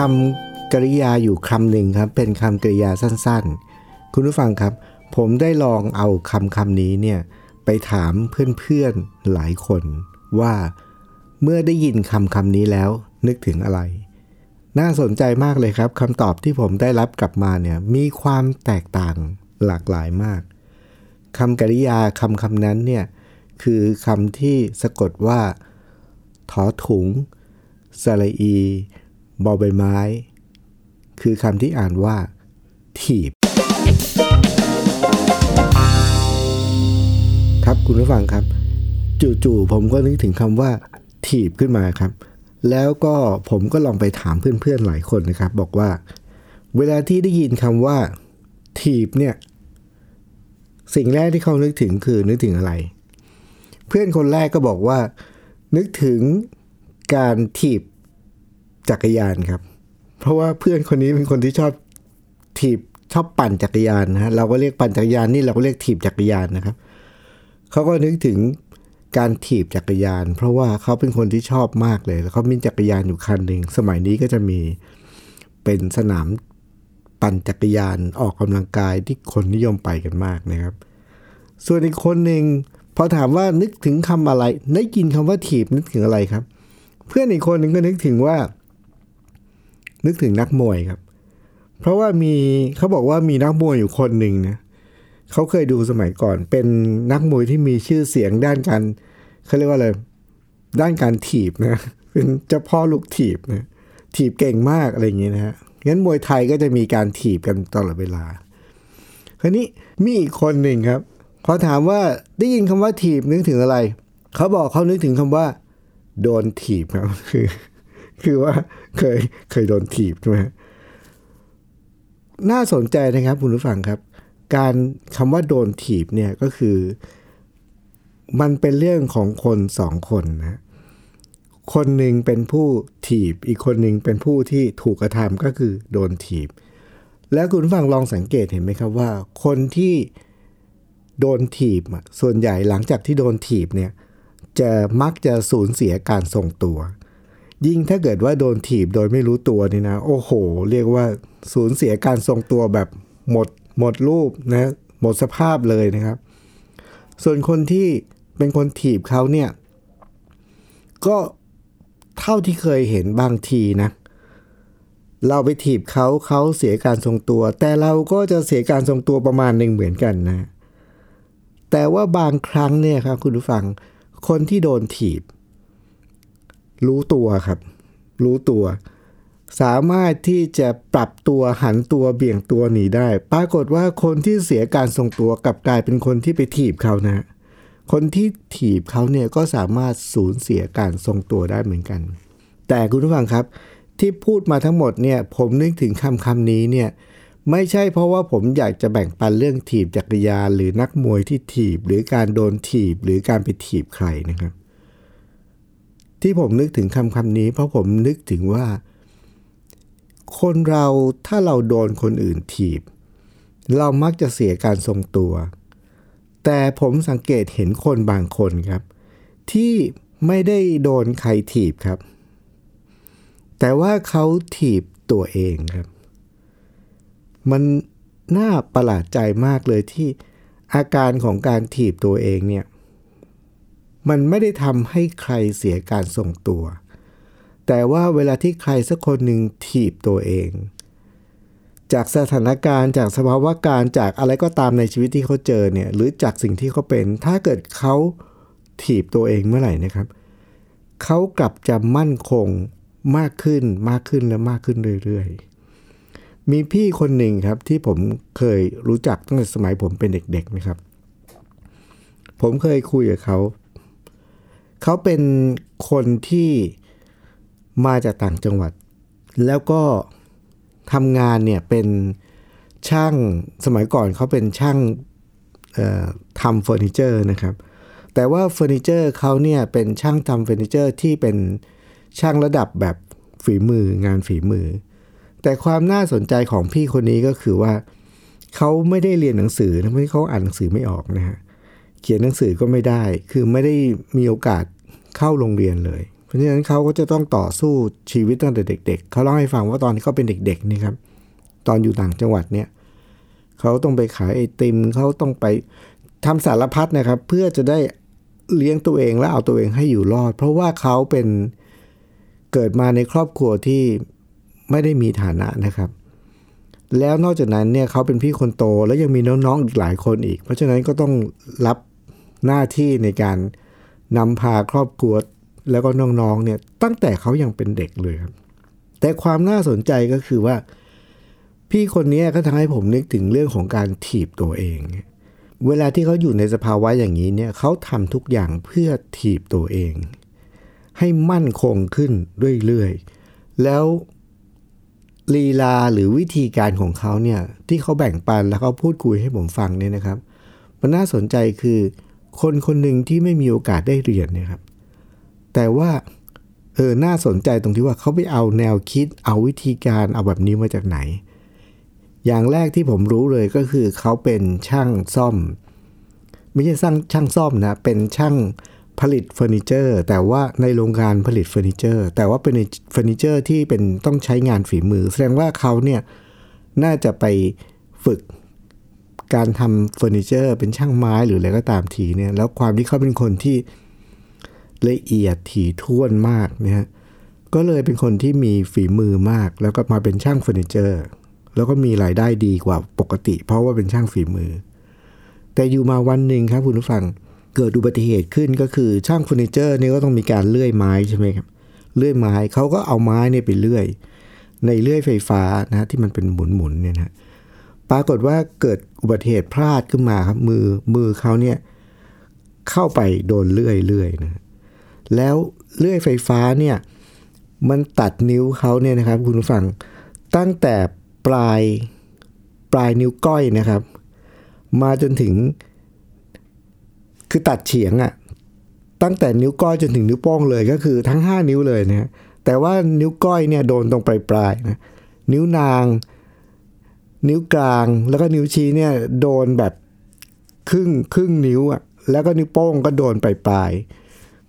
คำกริยาอยู่คำหนึ่งครับ เป็นคำกริยาสั้นๆ คุณผู้ฟังครับ ผมได้ลองเอาคำคำนี้เนี่ยไปถามเพื่อนๆหลายคนว่าเมื่อได้ยินคำคำนี้แล้วนึกถึงอะไร น่าสนใจมากเลยครับคำตอบที่ผมได้รับกลับมาเนี่ยมีความแตกต่างหลากหลายมากคำกริยาคำคำนั้นเนี่ยคือคำที่สะกดว่า ถอถุงสระอี บอใบไม้ คือคำที่อ่านว่า ถีบ ครับคุณผู้ฟังครับ จู่ๆผมก็นึกถึงคำว่า ถีบขึ้นมาครับ แล้วก็ผมก็ลองไปถามเพื่อนๆหลายคนนะครับ บอกว่า เวลาที่ได้ยินคำว่า ถีบเนี่ย สิ่งแรกที่เขานึกถึงคือนึกถึงอะไร เพื่อนคนแรกก็บอกว่า นึกถึงการถีบ จักรยานครับ เพราะว่าเพื่อนคนนี้เป็นคนที่ชอบถีบชอบปั่นจักรยานนะฮะเราก็เรียกปั่นจักรยานนี่เราก็เรียกถีบจักรยานนะครับเขาก็นึกถึงการถีบจักรยาน เพราะว่าเขาเป็นคนที่ชอบมากเลย แล้วเขามีจักรยานอยู่คันหนึ่งสมัยนี้ก็จะมีเป็นสนามปั่นจักรยานออกกำลังกายที่คนนิยมไปกันมากนะครับ ส่วนอีกคนหนึ่งพอถามว่านึกถึงคำอะไร ได้ยินคำว่าถีบนึกถึงอะไรครับ เพื่อนอีกคนหนึ่งก็นึกถึงว่า นึกถึงนักมวยครับ เพราะว่ามีเขาบอกว่ามีนักมวยอยู่คนหนึ่งนะเขาเคยดูสมัยก่อน เป็นนักมวยที่มีชื่อเสียงด้านการเขาเรียกว่าอะไรด้านการถีบนะเป็นเจ้าพ่อลูกถีบนะถีบเก่งมากอะไรอย่างเงี้ยนะฮะงั้นมวยไทยก็จะมีการถีบกันตลอดเวลาคราวนี้มีอีกคนหนึ่งครับพอถามว่าได้ยินคำว่าถีบนึกถึงอะไร เขาบอกเขานึกถึงคำว่า โดนถีบครับคือ คือว่าเคยเคยโดนถีบใช่ไหมน่าสนใจนะครับคุณผู้ฟังครับ การคำว่าโดนถีบเนี่ยก็คือ มันเป็นเรื่องของคนสองคนนะคนหนึ่งเป็นผู้ถีบ อีกคนหนึ่งเป็นผู้ที่ถูกกระทำก็คือโดนถีบ แล้วคุณผู้ฟังลองสังเกตเห็นไหมครับว่า คนที่โดนถีบส่วนใหญ่หลังจากที่โดนถีบเนี่ยจะมักจะสูญเสียการทรงตัว ยิ่งถ้าเกิดว่าโดนถีบโดยไม่รู้ตัวนี่นะ โอ้โห เรียกว่าสูญเสียการทรงตัวแบบหมดหมดรูปนะหมดสภาพเลยนะครับ ส่วนคนที่เป็นคนถีบเขาเนี่ย ก็เท่าที่เคยเห็นบางทีนะ เราไปถีบเขาเขาเสียการทรงตัว แต่เราก็จะเสียการทรงตัวประมาณหนึ่งเหมือนกันนะ แต่ว่าบางครั้งเนี่ยครับคุณผู้ฟัง คนที่โดนถีบ รู้ตัวครับ รู้ตัว สามารถที่จะปรับตัวหันตัวเบี่ยงตัวหนีได้ ปรากฏว่าคนที่เสียการทรงตัวกลับกลายเป็นคนที่ไปถีบเขานะ คนที่ถีบเขาเนี่ยก็สามารถสูญเสียการทรงตัวได้เหมือนกัน แต่คุณผู้ฟังครับ ที่พูดมาทั้งหมดเนี่ยผมนึกถึงคำคำนี้เนี่ยไม่ใช่เพราะว่าผมอยากจะแบ่งปันเรื่องถีบจักรยานหรือนักมวยที่ถีบ หรือการโดนถีบหรือการไปถีบใครนะครับ ที่ผมนึกถึงคำคำนี้ เพราะผมนึกถึงว่า คนเราถ้าเราโดนคนอื่นถีบ เรามักจะเสียการทรงตัว แต่ผมสังเกตเห็นคนบางคนครับ ที่ไม่ได้โดนใครถีบครับ แต่ว่าเขาถีบตัวเองครับ มันน่าประหลาดใจมากเลยที่อาการของการถีบตัวเองเนี่ย มันไม่ได้ทำให้ใครเสียการทรงตัว แต่ว่าเวลาที่ใครสักคนหนึ่งถีบตัวเอง จากสถานการณ์จากสภาวะการจากอะไรก็ตามในชีวิตที่เขาเจอเนี่ยหรือจากสิ่งที่เขาเป็น ถ้าเกิดเขาถีบตัวเองเมื่อไหร่นะครับ เขากลับจะมั่นคงมากขึ้นมากขึ้นและมากขึ้นเรื่อยๆ มีพี่คนหนึ่งครับที่ผมเคยรู้จักตั้งแต่สมัยผมเป็นเด็กๆนะครับ ผมเคยคุยกับเขา เขาเป็นคนที่มาจากต่างจังหวัด แล้วก็ทำงานเนี่ยเป็นช่างสมัยก่อนเขาเป็นช่างทำเฟอร์นิเจอร์นะครับ แต่ว่าเฟอร์นิเจอร์เขาเนี่ยเป็นช่างทำเฟอร์นิเจอร์ที่เป็นช่างระดับแบบฝีมืองานฝีมือ แต่ความน่าสนใจของพี่คนนี้ก็คือว่า เขาไม่ได้เรียนหนังสือทำให้เขาอ่านหนังสือไม่ออกนะฮะเขียนหนังสือก็ไม่ได้ คือไม่ได้มีโอกาสเข้าโรงเรียนเลย เพราะฉะนั้นเขาก็จะต้องต่อสู้ชีวิตตั้งแต่เด็ก ๆ เขาเล่าให้ฟังว่าตอนที่เขาเป็นเด็กๆนี่ครับ ตอนอยู่ต่างจังหวัดเนี่ยเขาต้องไปขายไอติมเขาต้องไปทำสารพัดนะครับ เพื่อจะได้เลี้ยงตัวเองและเอาตัวเองให้อยู่รอด เพราะว่าเขาเป็นเกิดมาในครอบครัวที่ไม่ได้มีฐานะนะครับ แล้วนอกจากนั้นเนี่ยเขาเป็นพี่คนโตแล้วยังมีน้องๆอีกหลายคนอีก เพราะฉะนั้นก็ต้องรับ หน้าที่ในการนำพาครอบครัวแล้วก็น้องๆเนี่ยตั้งแต่เขายังเป็นเด็กเลยครับ แต่ความน่าสนใจก็คือว่า พี่คนนี้ก็ทำให้ผมนึกถึงเรื่องของการถีบตัวเอง เวลาที่เขาอยู่ในสภาวะอย่างนี้เนี่ยเขาทำทุกอย่างเพื่อถีบตัวเอง ให้มั่นคงขึ้นเรื่อยๆ แล้วลีลาหรือวิธีการของเขาเนี่ยที่เขาแบ่งปันแล้วเขาพูดคุยให้ผมฟังเนี่ยนะครับ มันน่าสนใจคือ คนคนหนึ่งที่ไม่มีโอกาสได้เรียนเนี่ยครับแต่ว่าเออน่าสนใจตรงที่ว่าเขาไปเอาแนวคิดเอาวิธีการเอาแบบนี้มาจากไหน อย่างแรกที่ผมรู้เลยก็คือเขาเป็นช่างซ่อม ไม่ใช่ช่างช่างซ่อมนะเป็นช่างผลิตเฟอร์นิเจอร์ แต่ว่าในโรงงานผลิตเฟอร์นิเจอร์ แต่ว่าเป็นเฟอร์นิเจอร์ที่เป็นต้องใช้งานฝีมือ แสดงว่าเขาเนี่ยน่าจะไปฝึก การทำเฟอร์นิเจอร์ เป็นช่างไม้หรืออะไรก็ตามทีเนี่ย แล้วความที่เขาเป็นคนที่ละเอียดถี่ถ้วนมากเนี่ย ก็เลยเป็นคนที่มีฝีมือมาก แล้วก็มาเป็นช่างเฟอร์นิเจอร์ แล้วก็มีรายได้ดีกว่าปกติ เพราะว่าเป็นช่างฝีมือ แต่อยู่มาวันหนึ่งครับคุณผู้ฟังเกิดอุบัติเหตุขึ้นก็คือช่างเฟอร์นิเจอร์นี่ก็ต้องมีการเลื่อยไม้ใช่ไหมครับเลื่อยไม้เขาก็เอาไม้เนี่ยไปเลื่อย ในเลื่อยไฟฟ้านะที่มันเป็นหมุนๆเนี่ยนะ ปรากฏว่าเกิดอุบัติเหตุพลาดขึ้นมาครับมือมือเขาเนี่ยเข้าไปโดนเลื่อยเลื่อยนะแล้วเลื่อยไฟฟ้าเนี่ยมันตัดนิ้วเขาเนี่ยนะครับ คุณผู้ฟังตั้งแต่ปลายปลายนิ้วก้อยนะครับ มาจนถึง คือตัดเฉียงอะ่ะตั้งแต่นิ้วก้อยจนถึงนิ้วโป้งเลยก็คือทั้ง 5 นิ้วเลยนะแต่ว่านิ้วก้อยเนี่ยโดนตรงปลายปลายนะนิ้วนาง นิ้วกลางแล้วก็นิ้วชี้เนี่ยโดนแบบครึ่งครึ่งนิ้วอะ่ะแล้วก็นิ้วโป้งก็โดนปลายปลาย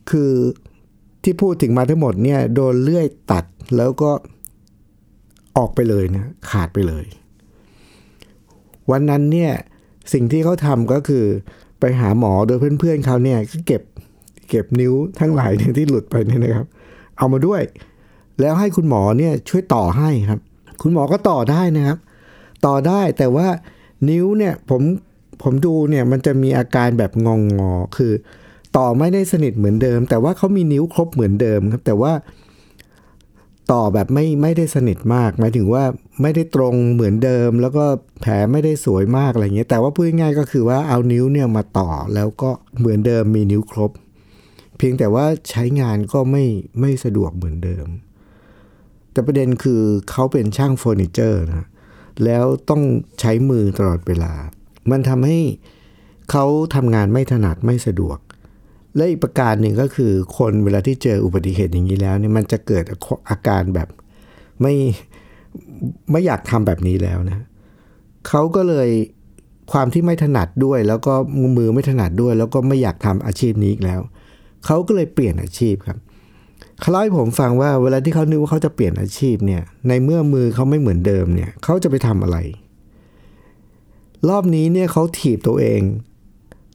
คือที่พูดถึงมาทั้งหมดเนี่ยโดนเลื่อยตัดแล้วก็ออกไปเลยนะขาดไปเลย วันนั้นเนี่ยสิ่งที่เขาทำก็คือไปหาหมอโดยเพื่อนๆเขาเนี่ยก็เก็บเก็บนิ้วทั้งหลายเนี่ยที่หลุดไปเนี่ยนะครับ เอามาด้วย แล้วให้คุณหมอเนี่ยช่วยต่อให้ครับ คุณหมอก็ต่อได้นะครับ ต่อได้แต่ว่านิ้วเนี่ยผมผมดูเนี่ยมันจะมีอาการแบบงองงอคือ ต่อไม่ได้สนิทเหมือนเดิม แต่ว่าเขามีนิ้วครบเหมือนเดิมครับ แต่ว่าต่อแบบไม่ไม่ได้สนิทมาก หมายถึงว่าไม่ได้ตรงเหมือนเดิม แล้วก็แผลไม่ได้สวยมากอะไรเงี้ยแต่ว่าพูดง่ายก็คือว่าเอานิ้วเนี่ยมาต่อแล้วก็เหมือนเดิมมีนิ้วครบ เพียงแต่ว่าใช้งานก็ไม่ไม่สะดวกเหมือนเดิม แต่ประเด็นคือเขาเป็นช่างเฟอร์นิเจอร์นะ แล้วต้องใช้มือตลอดเวลา มันทำให้เขาทำงานไม่ถนัดไม่สะดวก และอีกประการหนึ่งก็คือคนเวลาที่เจออุบัติเหตุอย่างนี้แล้วเนี่ยมันจะเกิดอาการแบบไม่ไม่อยากทำแบบนี้แล้วนะเขาก็เลยความที่ไม่ถนัดด้วย แล้วก็มือไม่ถนัดด้วย แล้วก็ไม่อยากทำอาชีพนี้อีกแล้วเขาก็เลยเปลี่ยนอาชีพครับ เขาเล่าให้ผมฟังว่าเวลาที่เขานึกว่าเขาจะเปลี่ยนอาชีพเนี่ย ในเมื่อมือเขาไม่เหมือนเดิมเนี่ยเขาจะไปทำอะไร รอบนี้เนี่ยเขาถีบตัวเอง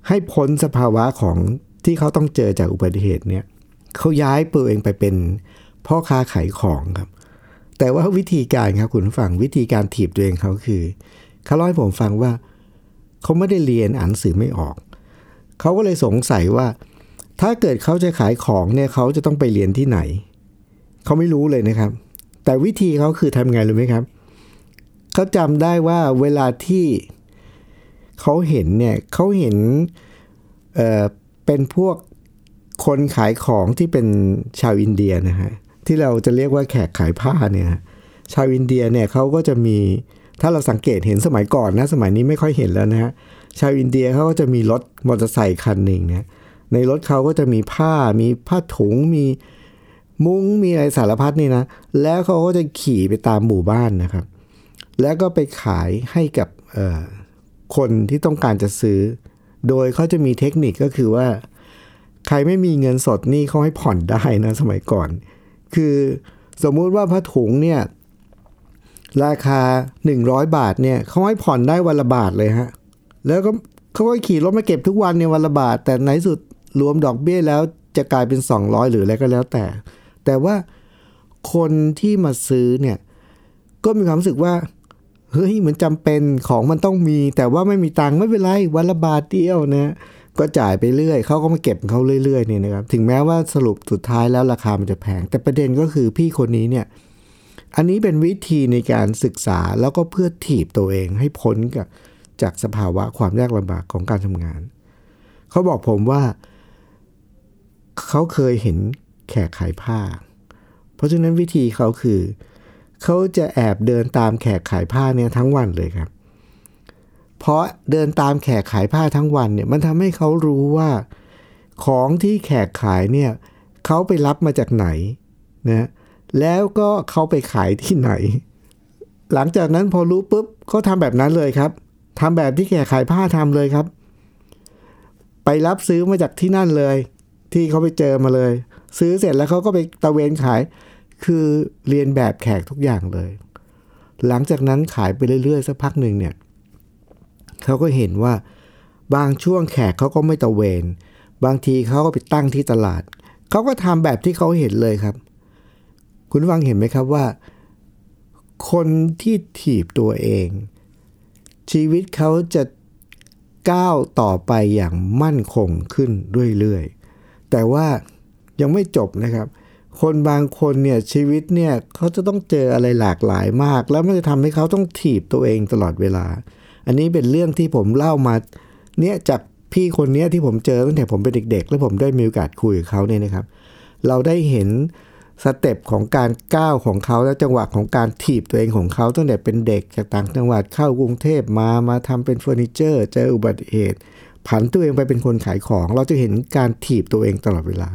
ให้พ้นสภาวะของที่เขาต้องเจอจากอุบัติเหตุเนี่ยเขาย้ายตัวเองไปเป็นพ่อค้าขายของครับ แต่ว่าวิธีการครับคุณฟังวิธีการถีบตัวเองเขาคือเขาเล่าให้ผมฟังว่า เขาไม่ได้เรียนอ่านสือไม่ออก เขาก็เลยสงสัยว่า ถ้าเกิดเขาจะขายของเนี่ยเขาจะต้องไปเรียนที่ไหน เขาไม่รู้เลยนะครับ แต่วิธีเขาคือทำไงรู้ไหมครับ เขาจำได้ว่าเวลาที่เขาเห็นเนี่ยเขาเห็นเอ่อเป็นพวกคนขายของที่เป็นชาวอินเดียนะฮะที่เราจะเรียกว่าแขกขายผ้าเนี่ยชาวอินเดียเนี่ยเขาก็จะมีถ้าเราสังเกตเห็นสมัยก่อนนะสมัยนี้ไม่ค่อยเห็นแล้วนะฮะชาวอินเดียเขาก็จะมีรถมอเตอร์ไซค์คันหนึ่งนะ ในรถเขาก็จะมีผ้ามีผ้าถุงมีมุ้งมีอะไรสารพัดนี่นะ แล้วเขาก็จะขี่ไปตามหมู่บ้านนะครับ แล้วก็ไปขายให้กับคนที่ต้องการจะซื้อ โดยเขาจะมีเทคนิคก็คือว่า ใครไม่มีเงินสดนี่เขาให้ผ่อนได้นะสมัยก่อน คือสมมุติว่าผ้าถุงเนี่ยราคา 100 บาทเนี่ยเขาให้ผ่อนได้วันละบาทเลยฮะ แล้วก็เขาก็ขี่รถมาเก็บทุกวันเนี่ยวันละบาท แต่ในสุด รวมดอกเบี้ยแล้วจะกลายเป็น 200 หรืออะไรก็แล้วแต่ แต่ว่าคนที่มาซื้อเนี่ยก็มีความรู้สึกว่าเฮ้ยเหมันจำเป็นของมันต้องมี แต่ว่าไม่มีตังค์ไม่เป็นไรวันละบาทเดียวนะก็จ่ายไปเรื่อยเขาก็มาเก็บเขาเรื่อยๆเนี่ยนะครับถึงแม้ว่าสรุปสุดท้ายแล้วราคามันจะแพง แต่ประเด็นก็คือพี่คนนี้เนี่ยอันนี้เป็นวิธีในการศึกษาแล้วก็เพื่อถีบตัวเองให้พ้นกับจากสภาวะความยากลำบากของการทำงาน เขาบอกผมว่า เขาเคยเห็นแขกขายผ้า เพราะฉะนั้นวิธีเขาคือ เขาจะแอบเดินตามแขกขายผ้าเนี่ยทั้งวันเลยครับ เพราะเดินตามแขกขายผ้าทั้งวันเนี่ยมันทำให้เขารู้ว่า ของที่แขกขายเนี่ยเขาไปรับมาจากไหนนะแล้วก็เขาไปขายที่ไหน หลังจากนั้นพอรู้ปุ๊บเขาทำแบบนั้นเลยครับทำแบบที่แขกขายผ้าทำเลยครับ ไปรับซื้อมาจากที่นั่นเลย ที่เขาไปเจอมาเลย ซื้อเสร็จแล้วเขาก็ไปตะเวนขาย คือเรียนแบบแขกทุกอย่างเลย หลังจากนั้นขายไปเรื่อยๆสักพักหนึ่งเนี่ยเขาก็เห็นว่าบางช่วงแขกเขาก็ไม่ตะเวน บางทีเขาก็ไปตั้งที่ตลาด เขาก็ทำแบบที่เขาเห็นเลยครับ คุณฟังเห็นไหมครับว่า คนที่ถีบตัวเอง ชีวิตเขาจะก้าวต่อไปอย่างมั่นคงขึ้นเรื่อยๆ แต่ว่ายังไม่จบนะครับ คนบางคนเนี่ยชีวิตเนี่ยเขาจะต้องเจออะไรหลากหลายมาก แล้วมันจะทำให้เขาต้องถีบตัวเองตลอดเวลา อันนี้เป็นเรื่องที่ผมเล่ามาเนี่ยจากพี่คนเนี้ยที่ผมเจอตั้งแต่ผมเป็นเด็ก ๆ แล้วผมได้มีโอกาสคุยกับเขาเนี่ยนะครับ เราได้เห็น step ของการก้าวของเขาและจังหวะของการถีบตัวเองของเขาตั้งแต่เป็นเด็กจากต่างจังหวัดเข้ากรุงเทพมามาทำเป็นเฟอร์นิเจอร์เจออุบัติเหตุ ผันตัวเองไปเป็นคนขายของ เราจะเห็นการถีบตัวเองตลอดเวลา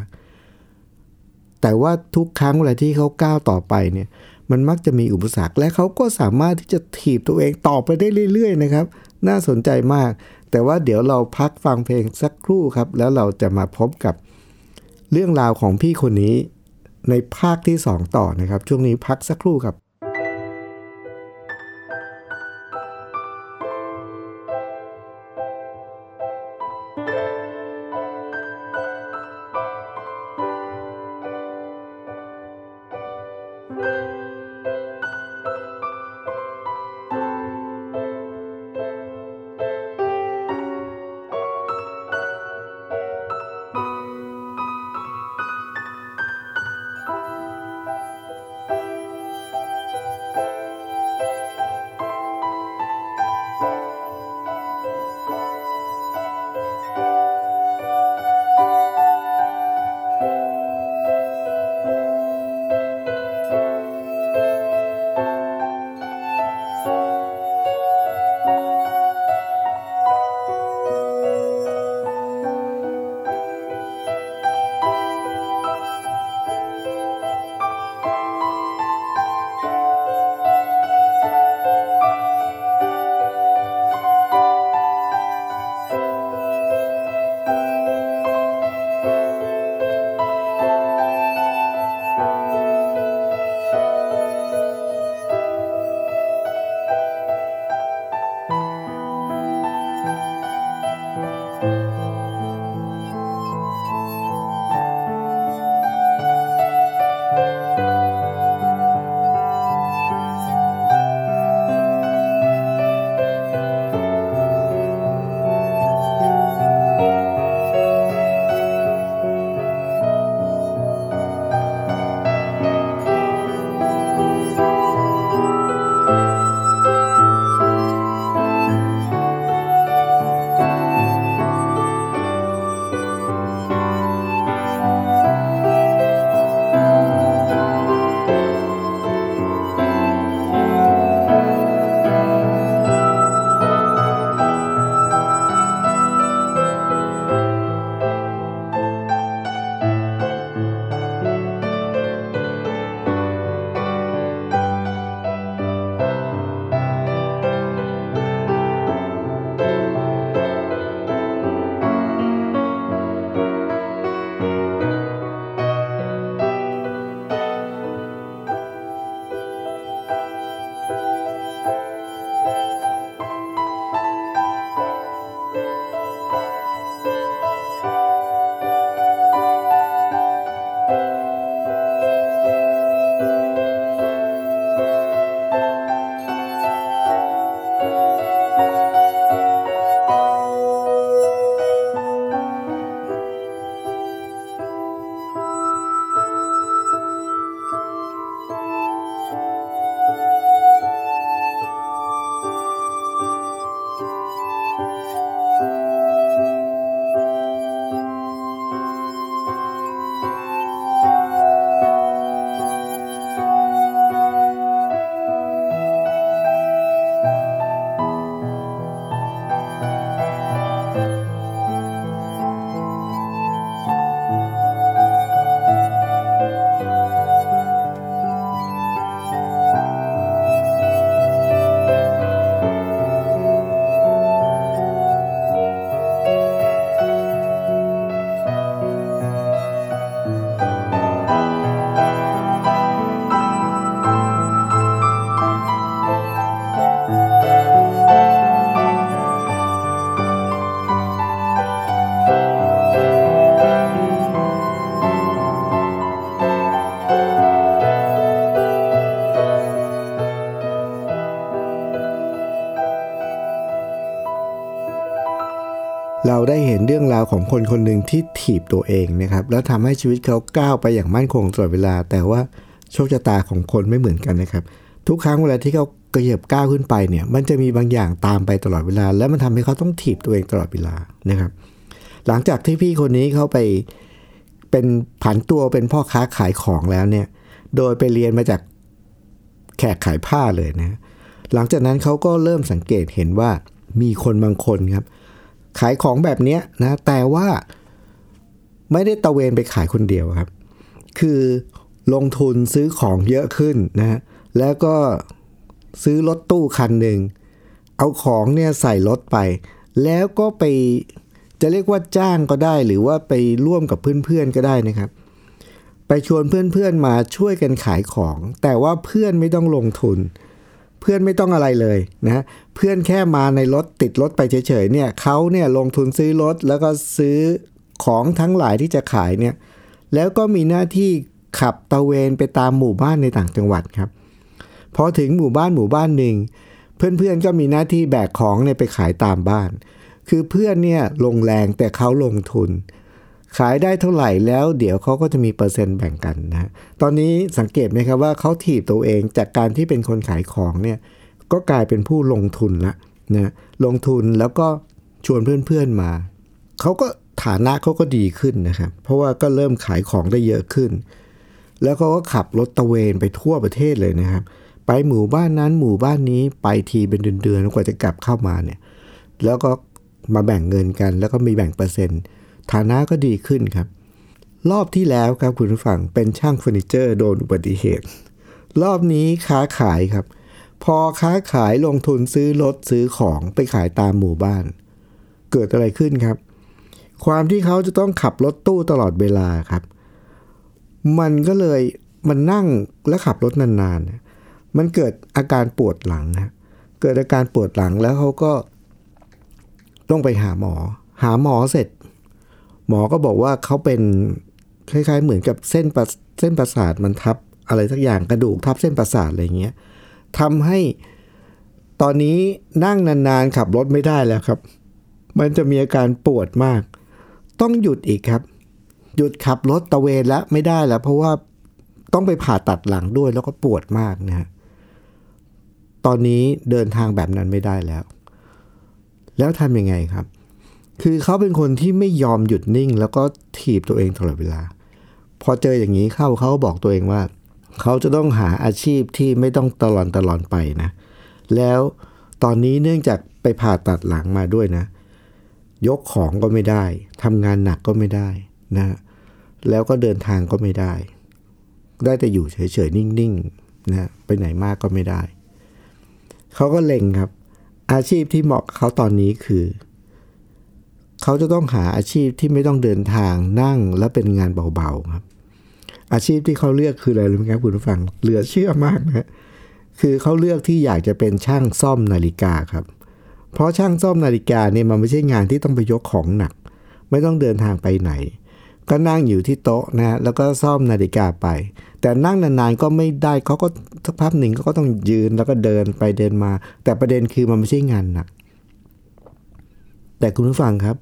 แต่ว่าทุกครั้งเวลาที่เขาก้าวต่อไปเนี่ย มันมักจะมีอุปสรรค และเขาก็สามารถที่จะถีบตัวเองต่อไปได้เรื่อย ๆ นะครับ น่าสนใจมาก แต่ว่าเดี๋ยวเราพักฟังเพลงสักครู่ครับ แล้วเราจะมาพบกับเรื่องราวของพี่คนนี้ในภาคที่ 2 ต่อนะครับ ช่วงนี้พักสักครู่ครับ「 เราได้เห็นเรื่องราวของคนคนหนึ่งที่ถีบตัวเองนะครับ แล้วทำให้ชีวิตเขาก้าวไปอย่างมั่นคงตลอดเวลา แต่ว่าโชคชะตาของคนไม่เหมือนกันนะครับ ทุกครั้งเวลาที่เขากระเหยียบก้าวขึ้นไปเนี่ย มันจะมีบางอย่างตามไปตลอดเวลา แล้วมันทำให้เขาต้องถีบตัวเองตลอดเวลานะครับ หลังจากที่พี่คนนี้เขาไปเป็นผันตัวเป็นพ่อค้าขายของแล้วเนี่ย โดยไปเรียนมาจากแขกขายผ้าเลยนะ หลังจากนั้นเขาก็เริ่มสังเกตเห็นว่ามีคนบางคนครับ ขายของแบบนี้นะแต่ว่าไม่ได้ตะเวนไปขายคนเดียวครับ คือลงทุนซื้อของเยอะขึ้นนะแล้วก็ซื้อรถตู้คันหนึ่งเอาของเนี่ยใส่รถไป แล้วก็ไปจะเรียกว่าจ้างก็ได้หรือว่าไปร่วมกับเพื่อนๆก็ได้นะครับ ไปชวนเพื่อนๆมาช่วยกันขายของ แต่ว่าเพื่อนไม่ต้องลงทุนเเพื่อนไม่ต้องอะไรเลยนะเพื่อนแค่มาในรถติดรถไปเฉยๆเนี่ยเขาเนี่ยลงทุนซื้อรถแล้วก็ซื้อของทั้งหลายที่จะขายเนี่ยแล้วก็มีหน้าที่ขับตะเวนไปตามหมู่บ้านในต่างจังหวัดครับพอถึงหมู่บ้านหมู่บ้านหนึ่ง เพื่อนๆก็มีหน้าที่แบกของเนี่ยไปขายตามบ้าน คือเพื่อนเนี่ยลงแรงแต่เขาลงทุน ขายได้เท่าไหร่แล้วเดี๋ยวเขาก็จะมีเปอร์เซ็นต์แบ่งกันนะตอนนี้สังเกตไหมครับว่าเขาถีบตัวเองจากการที่เป็นคนขายของเนี่ยก็กลายเป็นผู้ลงทุนละนะลงทุนแล้วก็ชวนเพื่อนๆมาเขาก็ฐานะเขาก็ดีขึ้นนะครับเพราะว่าก็เริ่มขายของได้เยอะขึ้น แล้วเขาก็ขับรถตะเวนไปทั่วประเทศเลยนะครับ ไปหมู่บ้านนั้นหมู่บ้านนี้ไปทีเป็นเดือนๆกว่าจะกลับเข้ามาเนี่ยแล้วก็มาแบ่งเงินกัน แล้วก็มีแบ่งเปอร์เซ็นต์ ฐานะก็ดีขึ้นครับ รอบที่แล้วครับคุณผู้ฟังเป็นช่างเฟอร์นิเจอร์โดนอุบัติเหตุ รอบนี้ค้าขายครับ พอค้าขายลงทุนซื้อรถซื้อของไปขายตามหมู่บ้าน เกิดอะไรขึ้นครับ ความที่เขาจะต้องขับรถตู้ตลอดเวลาครับ มันก็เลยมันนั่งและขับรถนานๆ มันเกิดอาการปวดหลังนะเกิดอาการปวดหลังแล้วเขาก็ต้องไปหาหมอ หาหมอเสร็จ หมอก็บอกว่าเขาเป็นคล้ายๆ เหมือนกับเส้นประเส้นประสาทมันทับอะไรสักอย่างกระดูกทับเส้นประสาทอะไรเงี้ยทำให้ตอนนี้นั่งนานๆขับรถไม่ได้แล้วครับ มันจะมีอาการปวดมาก ต้องหยุดอีกครับ หยุดขับรถตะเวนแล้วไม่ได้แล้ว เพราะว่าต้องไปผ่าตัดหลังด้วยแล้วก็ปวดมากนะฮะตอนนี้เดินทางแบบนั้นไม่ได้แล้ว แล้วทำยังไงครับ คือเขาเป็นคนที่ไม่ยอมหยุดนิ่ง แล้วก็ถีบตัวเองตลอดเวลา พอเจออย่างนี้เข้าเขาบอกตัวเองว่า เขาจะต้องหาอาชีพที่ไม่ต้องตลอนตลอนไปนะ แล้วตอนนี้เนื่องจากไปผ่าตัดหลังมาด้วยนะ ยกของก็ไม่ได้ทำงานหนักก็ไม่ได้นะ แล้วก็เดินทางก็ไม่ได้ ได้แต่อยู่เฉยๆนิ่งๆนะไปไหนมากก็ไม่ได้ เขาก็เล็งครับ อาชีพที่เหมาะเขาตอนนี้คือ เขาจะต้องหาอาชีพที่ไม่ต้องเดินทางนั่งและเป็นงานเบาๆครับ อาชีพที่เขาเลือกคืออะไรรู้ไหมครับคุณผู้ฟังเหลือเชื่อมากนะคือเขาเลือกที่อยากจะเป็นช่างซ่อมนาฬิกาครับ เพราะช่างซ่อมนาฬิกาเนี่ยมันไม่ใช่งานที่ต้องไปยกของหนัก ไม่ต้องเดินทางไปไหน ก็นั่งอยู่ที่โต๊ะนะแล้วก็ซ่อมนาฬิกาไป แต่นั่งนานๆก็ไม่ได้เขาก็สักพักหนึ่งเขาก็ต้องยืนแล้วก็เดินไปเดินมา แต่ประเด็นคือมันไม่ใช่งานหนัก แต่คุณผู้ฟังครับ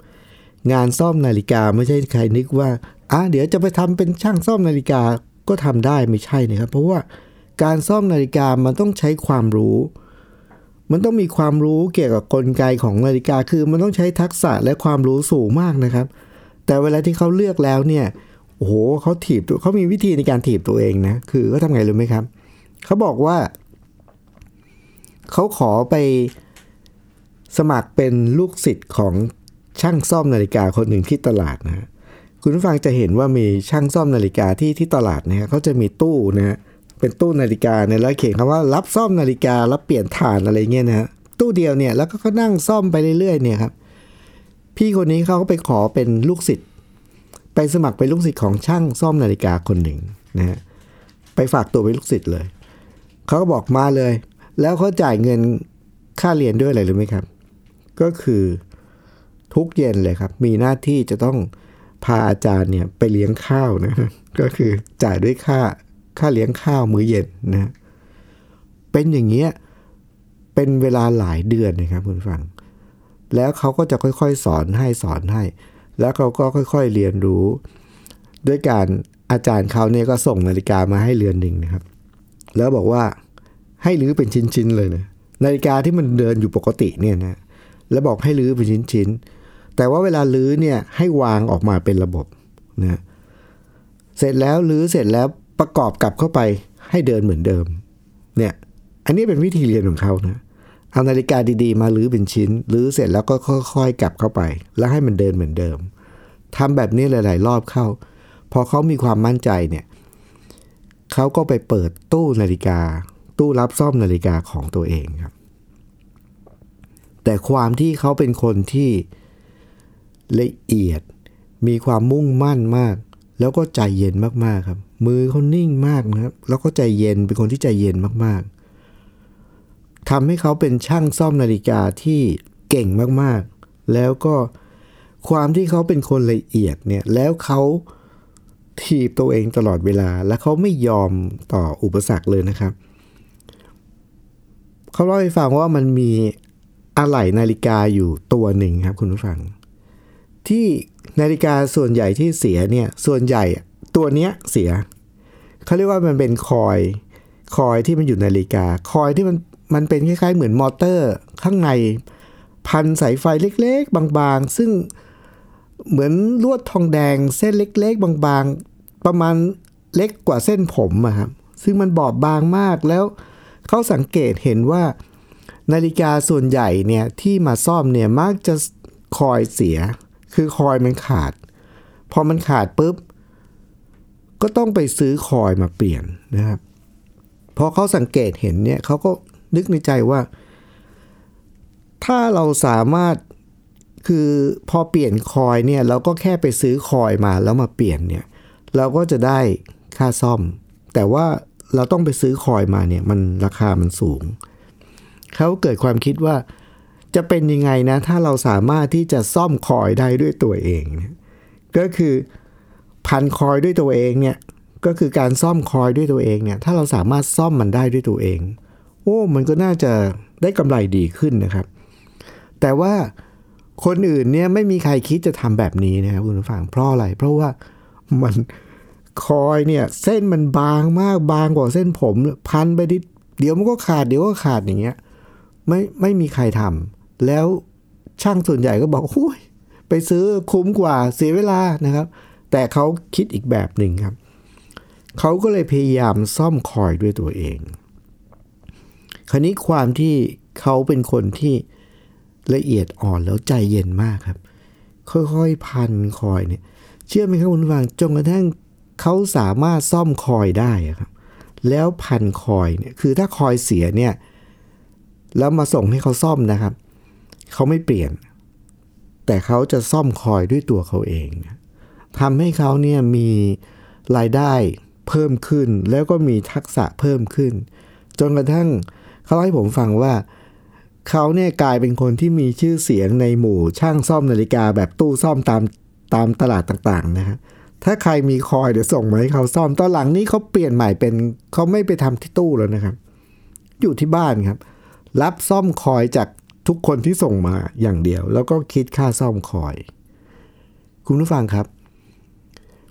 งานซ่อมนาฬิกาไม่ใช่ใครนึกว่าอะเดี๋ยวจะไปทำเป็นช่างซ่อมนาฬิกาก็ทำได้ไม่ใช่นะครับ เพราะว่าการซ่อมนาฬิกามันต้องใช้ความรู้ มันต้องมีความรู้เกี่ยวกับกลไกของนาฬิกา คือมันต้องใช้ทักษะและความรู้สูงมากนะครับ แต่เวลาที่เขาเลือกแล้วเนี่ยโอ้โหเขาถีบตัวเขามีวิธีในการถีบตัวเองนะคือเขาทำไงรู้ไหมครับเขาบอกว่าเขาขอไปสมัครเป็นลูกศิษย์ของ ช่างซ่อมนาฬิกาคนหนึ่งที่ตลาดนะฮะคุณผู้ฟังจะเห็นว่ามีช่างซ่อมนาฬิกาที่ที่ตลาดนะฮะเขาจะมีตู้นะฮะเป็นตู้นาฬิกาเนี่ยแล้วเขียนคำว่ารับซ่อมนาฬิการับเปลี่ยนฐานอะไรเงี้ยนะฮะตู้เดียวเนี่ยแล้วก็เขานั่งซ่อมไปเรื่อยๆเนี่ยครับพี่คนนี้เขาก็ไปขอเป็นลูกศิษย์ไปสมัครเป็นลูกศิษย์ของช่างซ่อมนาฬิกาคนหนึ่งนะฮะไปฝากตัวเป็นลูกศิษย์เลยเขาก็บอกมาเลย แล้วเขาจ่ายเงินค่าเรียนด้วยอะไรรู้ไหมครับ ก็คือ ทุกเย็นเลยครับ มีหน้าที่จะต้องพาอาจารย์เนี่ยไปเลี้ยงข้าวนะก็คือจ่ายด้วยค่าค่าเลี้ยงข้าวมื้อเย็นนะเป็นอย่างเงี้ยเป็นเวลาหลายเดือนนะครับคุณฟัง แล้วเขาก็จะค่อยๆ สอนให้สอนให้ แล้วเขาก็ค่อยๆเรียนรู้ ด้วยการอาจารย์เขาเนี่ยก็ส่งนาฬิกามาให้เรือนหนึ่งนะครับ แล้วบอกว่าให้รื้อเป็นชิ้นๆเลยนะนาฬิกาที่มันเดินอยู่ปกติเนี่ยนะแล้วบอกให้รื้อเป็นชิ้นๆ แต่ว่าเวลารื้อเนี่ยให้วางออกมาเป็นระบบนะเสร็จแล้วรื้อเสร็จแล้วประกอบกลับเข้าไปให้เดินเหมือนเดิม เนี่ย อันนี้เป็นวิธีเรียนของเขานะเอานาฬิกาดีๆ มารื้อเป็นชิ้นรื้อเสร็จแล้วก็ค่อยๆ กลับเข้าไป แล้วให้มันเดินเหมือนเดิมทำแบบนี้หลายๆ รอบเข้า พอเขามีความมั่นใจเนี่ยเขาก็ไปเปิดตู้นาฬิกา ตู้รับซ่อมนาฬิกาของตัวเองครับ แต่ความที่เขาเป็นคนที่ ละเอียด มีความมุ่งมั่นมาก แล้วก็ใจเย็นมากๆครับ มือเขานิ่งมากนะครับ แล้วก็ใจเย็นเป็นคนที่ใจเย็นมากๆทำให้เขาเป็นช่างซ่อมนาฬิกาที่เก่งมากๆ แล้วก็ความที่เขาเป็นคนละเอียดเนี่ย แล้วเขาถีบตัวเองตลอดเวลา และเขาไม่ยอมต่ออุปสรรคเลยนะครับ เขาเล่าให้ฟังว่ามันมีอะไหล่นาฬิกาอยู่ตัวหนึ่งครับคุณผู้ฟัง ที่นาฬิกาส่วนใหญ่ที่เสียเนี่ยส่วนใหญ่ตัวเนี้ยเสียเขาเรียกว่ามันเป็นคอยคอยที่มันอยู่ในนาฬิกา คอยที่มันมันเป็นคล้ายๆเหมือนมอเตอร์ ข้างในพันสายไฟเล็กๆ บางๆ ซึ่งเหมือนลวดทองแดงเส้นเล็กๆ บางๆ ประมาณเล็กกว่าเส้นผมอะครับซึ่งมันบอบบางมากแล้วเขาสังเกตเห็นว่า นาฬิกาส่วนใหญ่เนี่ยที่มาซ่อมเนี่ยมักจะคอยเสีย คือคอยมันขาด พอมันขาดปุ๊บ ก็ต้องไปซื้อคอยมาเปลี่ยนนะครับพอเขาสังเกตเห็นเนี่ยเขาก็นึกในใจว่า ถ้าเราสามารถคือพอเปลี่ยนคอยเนี่ยเราก็แค่ไปซื้อคอยมาแล้วมาเปลี่ยนเนี่ยเราก็จะได้ค่าซ่อม แต่ว่าเราต้องไปซื้อคอยมาเนี่ยมันราคามันสูง เขาเกิดความคิดว่า จะเป็นยังไงนะ ถ้าเราสามารถที่จะซ่อมคอยได้ด้วยตัวเองเนี่ยก็คือพันคอยด้วยตัวเองเนี่ยก็คือการซ่อมคอยด้วยตัวเองเนี่ยถ้าเราสามารถซ่อมมันได้ด้วยตัวเอง โอ้มันก็น่าจะได้กำไรดีขึ้นนะครับ แต่ว่าคนอื่นเนี่ยไม่มีใครคิดจะทำแบบนี้นะครับคุณผู้ฟังเพราะอะไร เพราะว่ามันคอยเนี่ยเส้นมันบางมากบางกว่าเส้นผมพันไปดิเดี๋ยวมันก็ขาดเดี๋ยวก็ขาดอย่างเงี้ยไม่ไม่มีใครทำ แล้วช่างส่วนใหญ่ก็บอกโอ้ยไปซื้อคุ้มกว่าเสียเวลานะครับ แต่เขาคิดอีกแบบหนึ่งครับ เขาก็เลยพยายามซ่อมคอยด้วยตัวเอง คราวนี้ความที่เขาเป็นคนที่ละเอียดอ่อนแล้วใจเย็นมากครับ ค่อยๆพันคอยเนี่ย เชื่อไหมครับคุณฟังจนกระทั่งเขาสามารถซ่อมคอยได้ครับ แล้วพันคอยเนี่ยคือถ้าคอยเสียเนี่ย แล้วมาส่งให้เขาซ่อมนะครับ เขาไม่เปลี่ยน แต่เขาจะซ่อมคอยด้วยตัวเขาเองทำให้เขาเนี่ยมีรายได้เพิ่มขึ้น แล้วก็มีทักษะเพิ่มขึ้น จนกระทั่งเขาเล่าให้ผมฟังว่าเขาเนี่ยกลายเป็นคนที่มีชื่อเสียงในหมู่ช่างซ่อมนาฬิกาแบบตู้ซ่อมตามตามตลาดต่างๆนะครับถ้าใครมีคอยเดี๋ยวส่งมาให้เขาซ่อมตอนหลังนี้เขาเปลี่ยนใหม่เป็นเขาไม่ไปทำที่ตู้แล้วนะครับ อยู่ที่บ้านครับ รับซ่อมคอยจาก ทุกคนที่ส่งมาอย่างเดียว แล้วก็คิดค่าซ่อมคอย คุณผู้ฟังครับ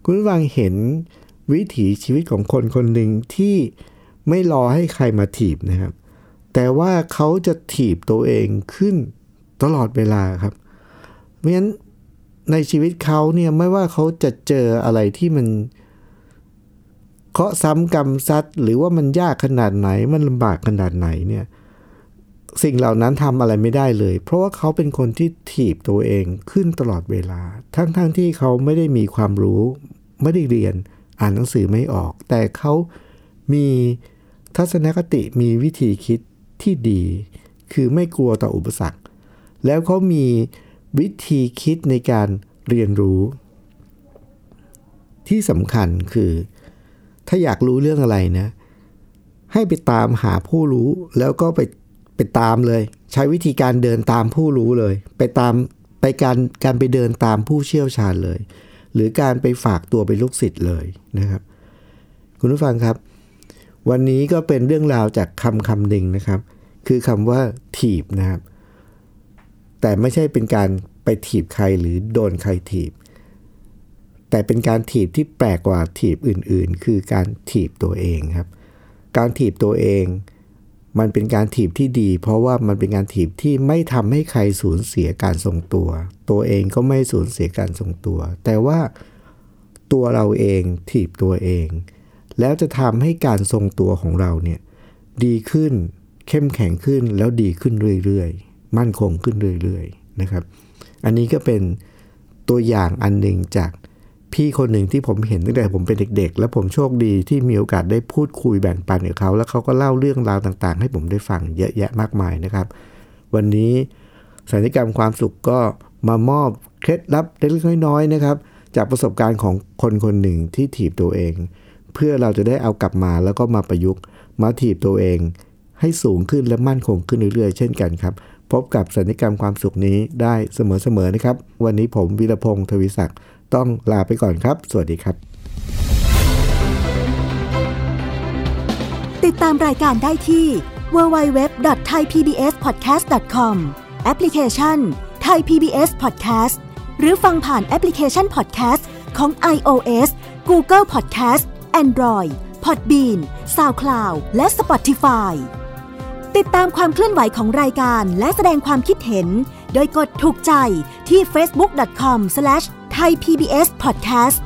คุณผู้ฟังเห็นวิถีชีวิตของคนคนหนึ่งที่ไม่รอให้ใครมาถีบนะครับ แต่ว่าเขาจะถีบตัวเองขึ้นตลอดเวลาครับ เพราะฉะนั้นในชีวิตเขาเนี่ยไม่ว่าเขาจะเจออะไรที่มันเคาะซ้ำกรรมซัดหรือว่ามันยากขนาดไหนมันลำบากขนาดไหนเนี่ย สิ่งเหล่านั้นทำอะไรไม่ได้เลย เพราะว่าเขาเป็นคนที่ถีบตัวเองขึ้นตลอดเวลา ทั้งๆทที่เขาไม่ได้มีความรู้ ไม่ได้เรียนอ่านหนังสือไม่ออก แต่เขามีทัศนคติมีวิธีคิดที่ดี คือไม่กลัวต่ออุปสรรค แล้วเขามีวิธีคิดในการเรียนรู้ ที่สำคัญคือ ถ้าอยากรู้เรื่องอะไรนะ ให้ไปตามหาผู้รู้แล้วก็ไป ไปตามเลย ใช้วิธีการเดินตามผู้รู้เลย ไปตามไปการการไปเดินตามผู้เชี่ยวชาญเลย หรือการไปฝากตัวเป็นลูกศิษย์เลยนะครับ คุณผู้ฟังครับ วันนี้ก็เป็นเรื่องราวจากคำคำหนึ่งนะครับ คือคำว่าถีบนะครับ แต่ไม่ใช่เป็นการไปถีบใครหรือโดนใครถีบ แต่เป็นการถีบที่แปลกกว่าถีบอื่นๆ คือการถีบตัวเองครับ การถีบตัวเอง มันเป็นการถีบที่ดี เพราะว่ามันเป็นการถีบที่ไม่ทำให้ใครสูญเสียการทรงตัว ตัวเองก็ไม่สูญเสียการทรงตัว แต่ว่าตัวเราเองถีบตัวเอง แล้วจะทำให้การทรงตัวของเราเนี่ยดีขึ้นเข้มแข็งขึ้นแล้วดีขึ้นเรื่อยๆ มั่นคงขึ้นเรื่อยๆนะครับ อันนี้ก็เป็นตัวอย่างอันหนึ่งจาก พี่คนหนึ่งที่ผมเห็นตั้งแต่ผมเป็นเด็ก ๆ แล้วผมโชคดีที่มีโอกาสได้พูดคุยแบ่งปันกับเขา แล้วเขาก็เล่าเรื่องราวต่างๆ ให้ผมได้ฟังเยอะแยะมากมายนะครับ วันนี้สัญญกรรมความสุขก็มามอบเคล็ดลับเล็กๆน้อยๆนะครับ จากประสบการณ์ของคนคนหนึ่งที่ถีบตัวเอง เพื่อเราจะได้เอากลับมาแล้วก็มาประยุกต์ มาถีบตัวเอง ให้สูงขึ้นและมั่นคงขึ้นเรื่อยๆ เช่นกันครับ พบกับสัญญกรรมความสุขนี้ได้เสมอๆนะครับ วันนี้ผมวีรพงศ์ทวิศักดิ์ ต้องลาไปก่อนครับ สวัสดีครับ ติดตามรายการได้ที่ www.thaipbspodcast.com แอปพลิเคชัน Thai PBS Podcast หรือฟังผ่านแอปพลิเคชัน Podcast ของ iOS Google Podcast Android Podbean SoundCloud และ Spotify ติดตามความเคลื่อนไหวของรายการและแสดงความคิดเห็น โดยกดถูกใจที่ facebook com ไทย PBS Podcast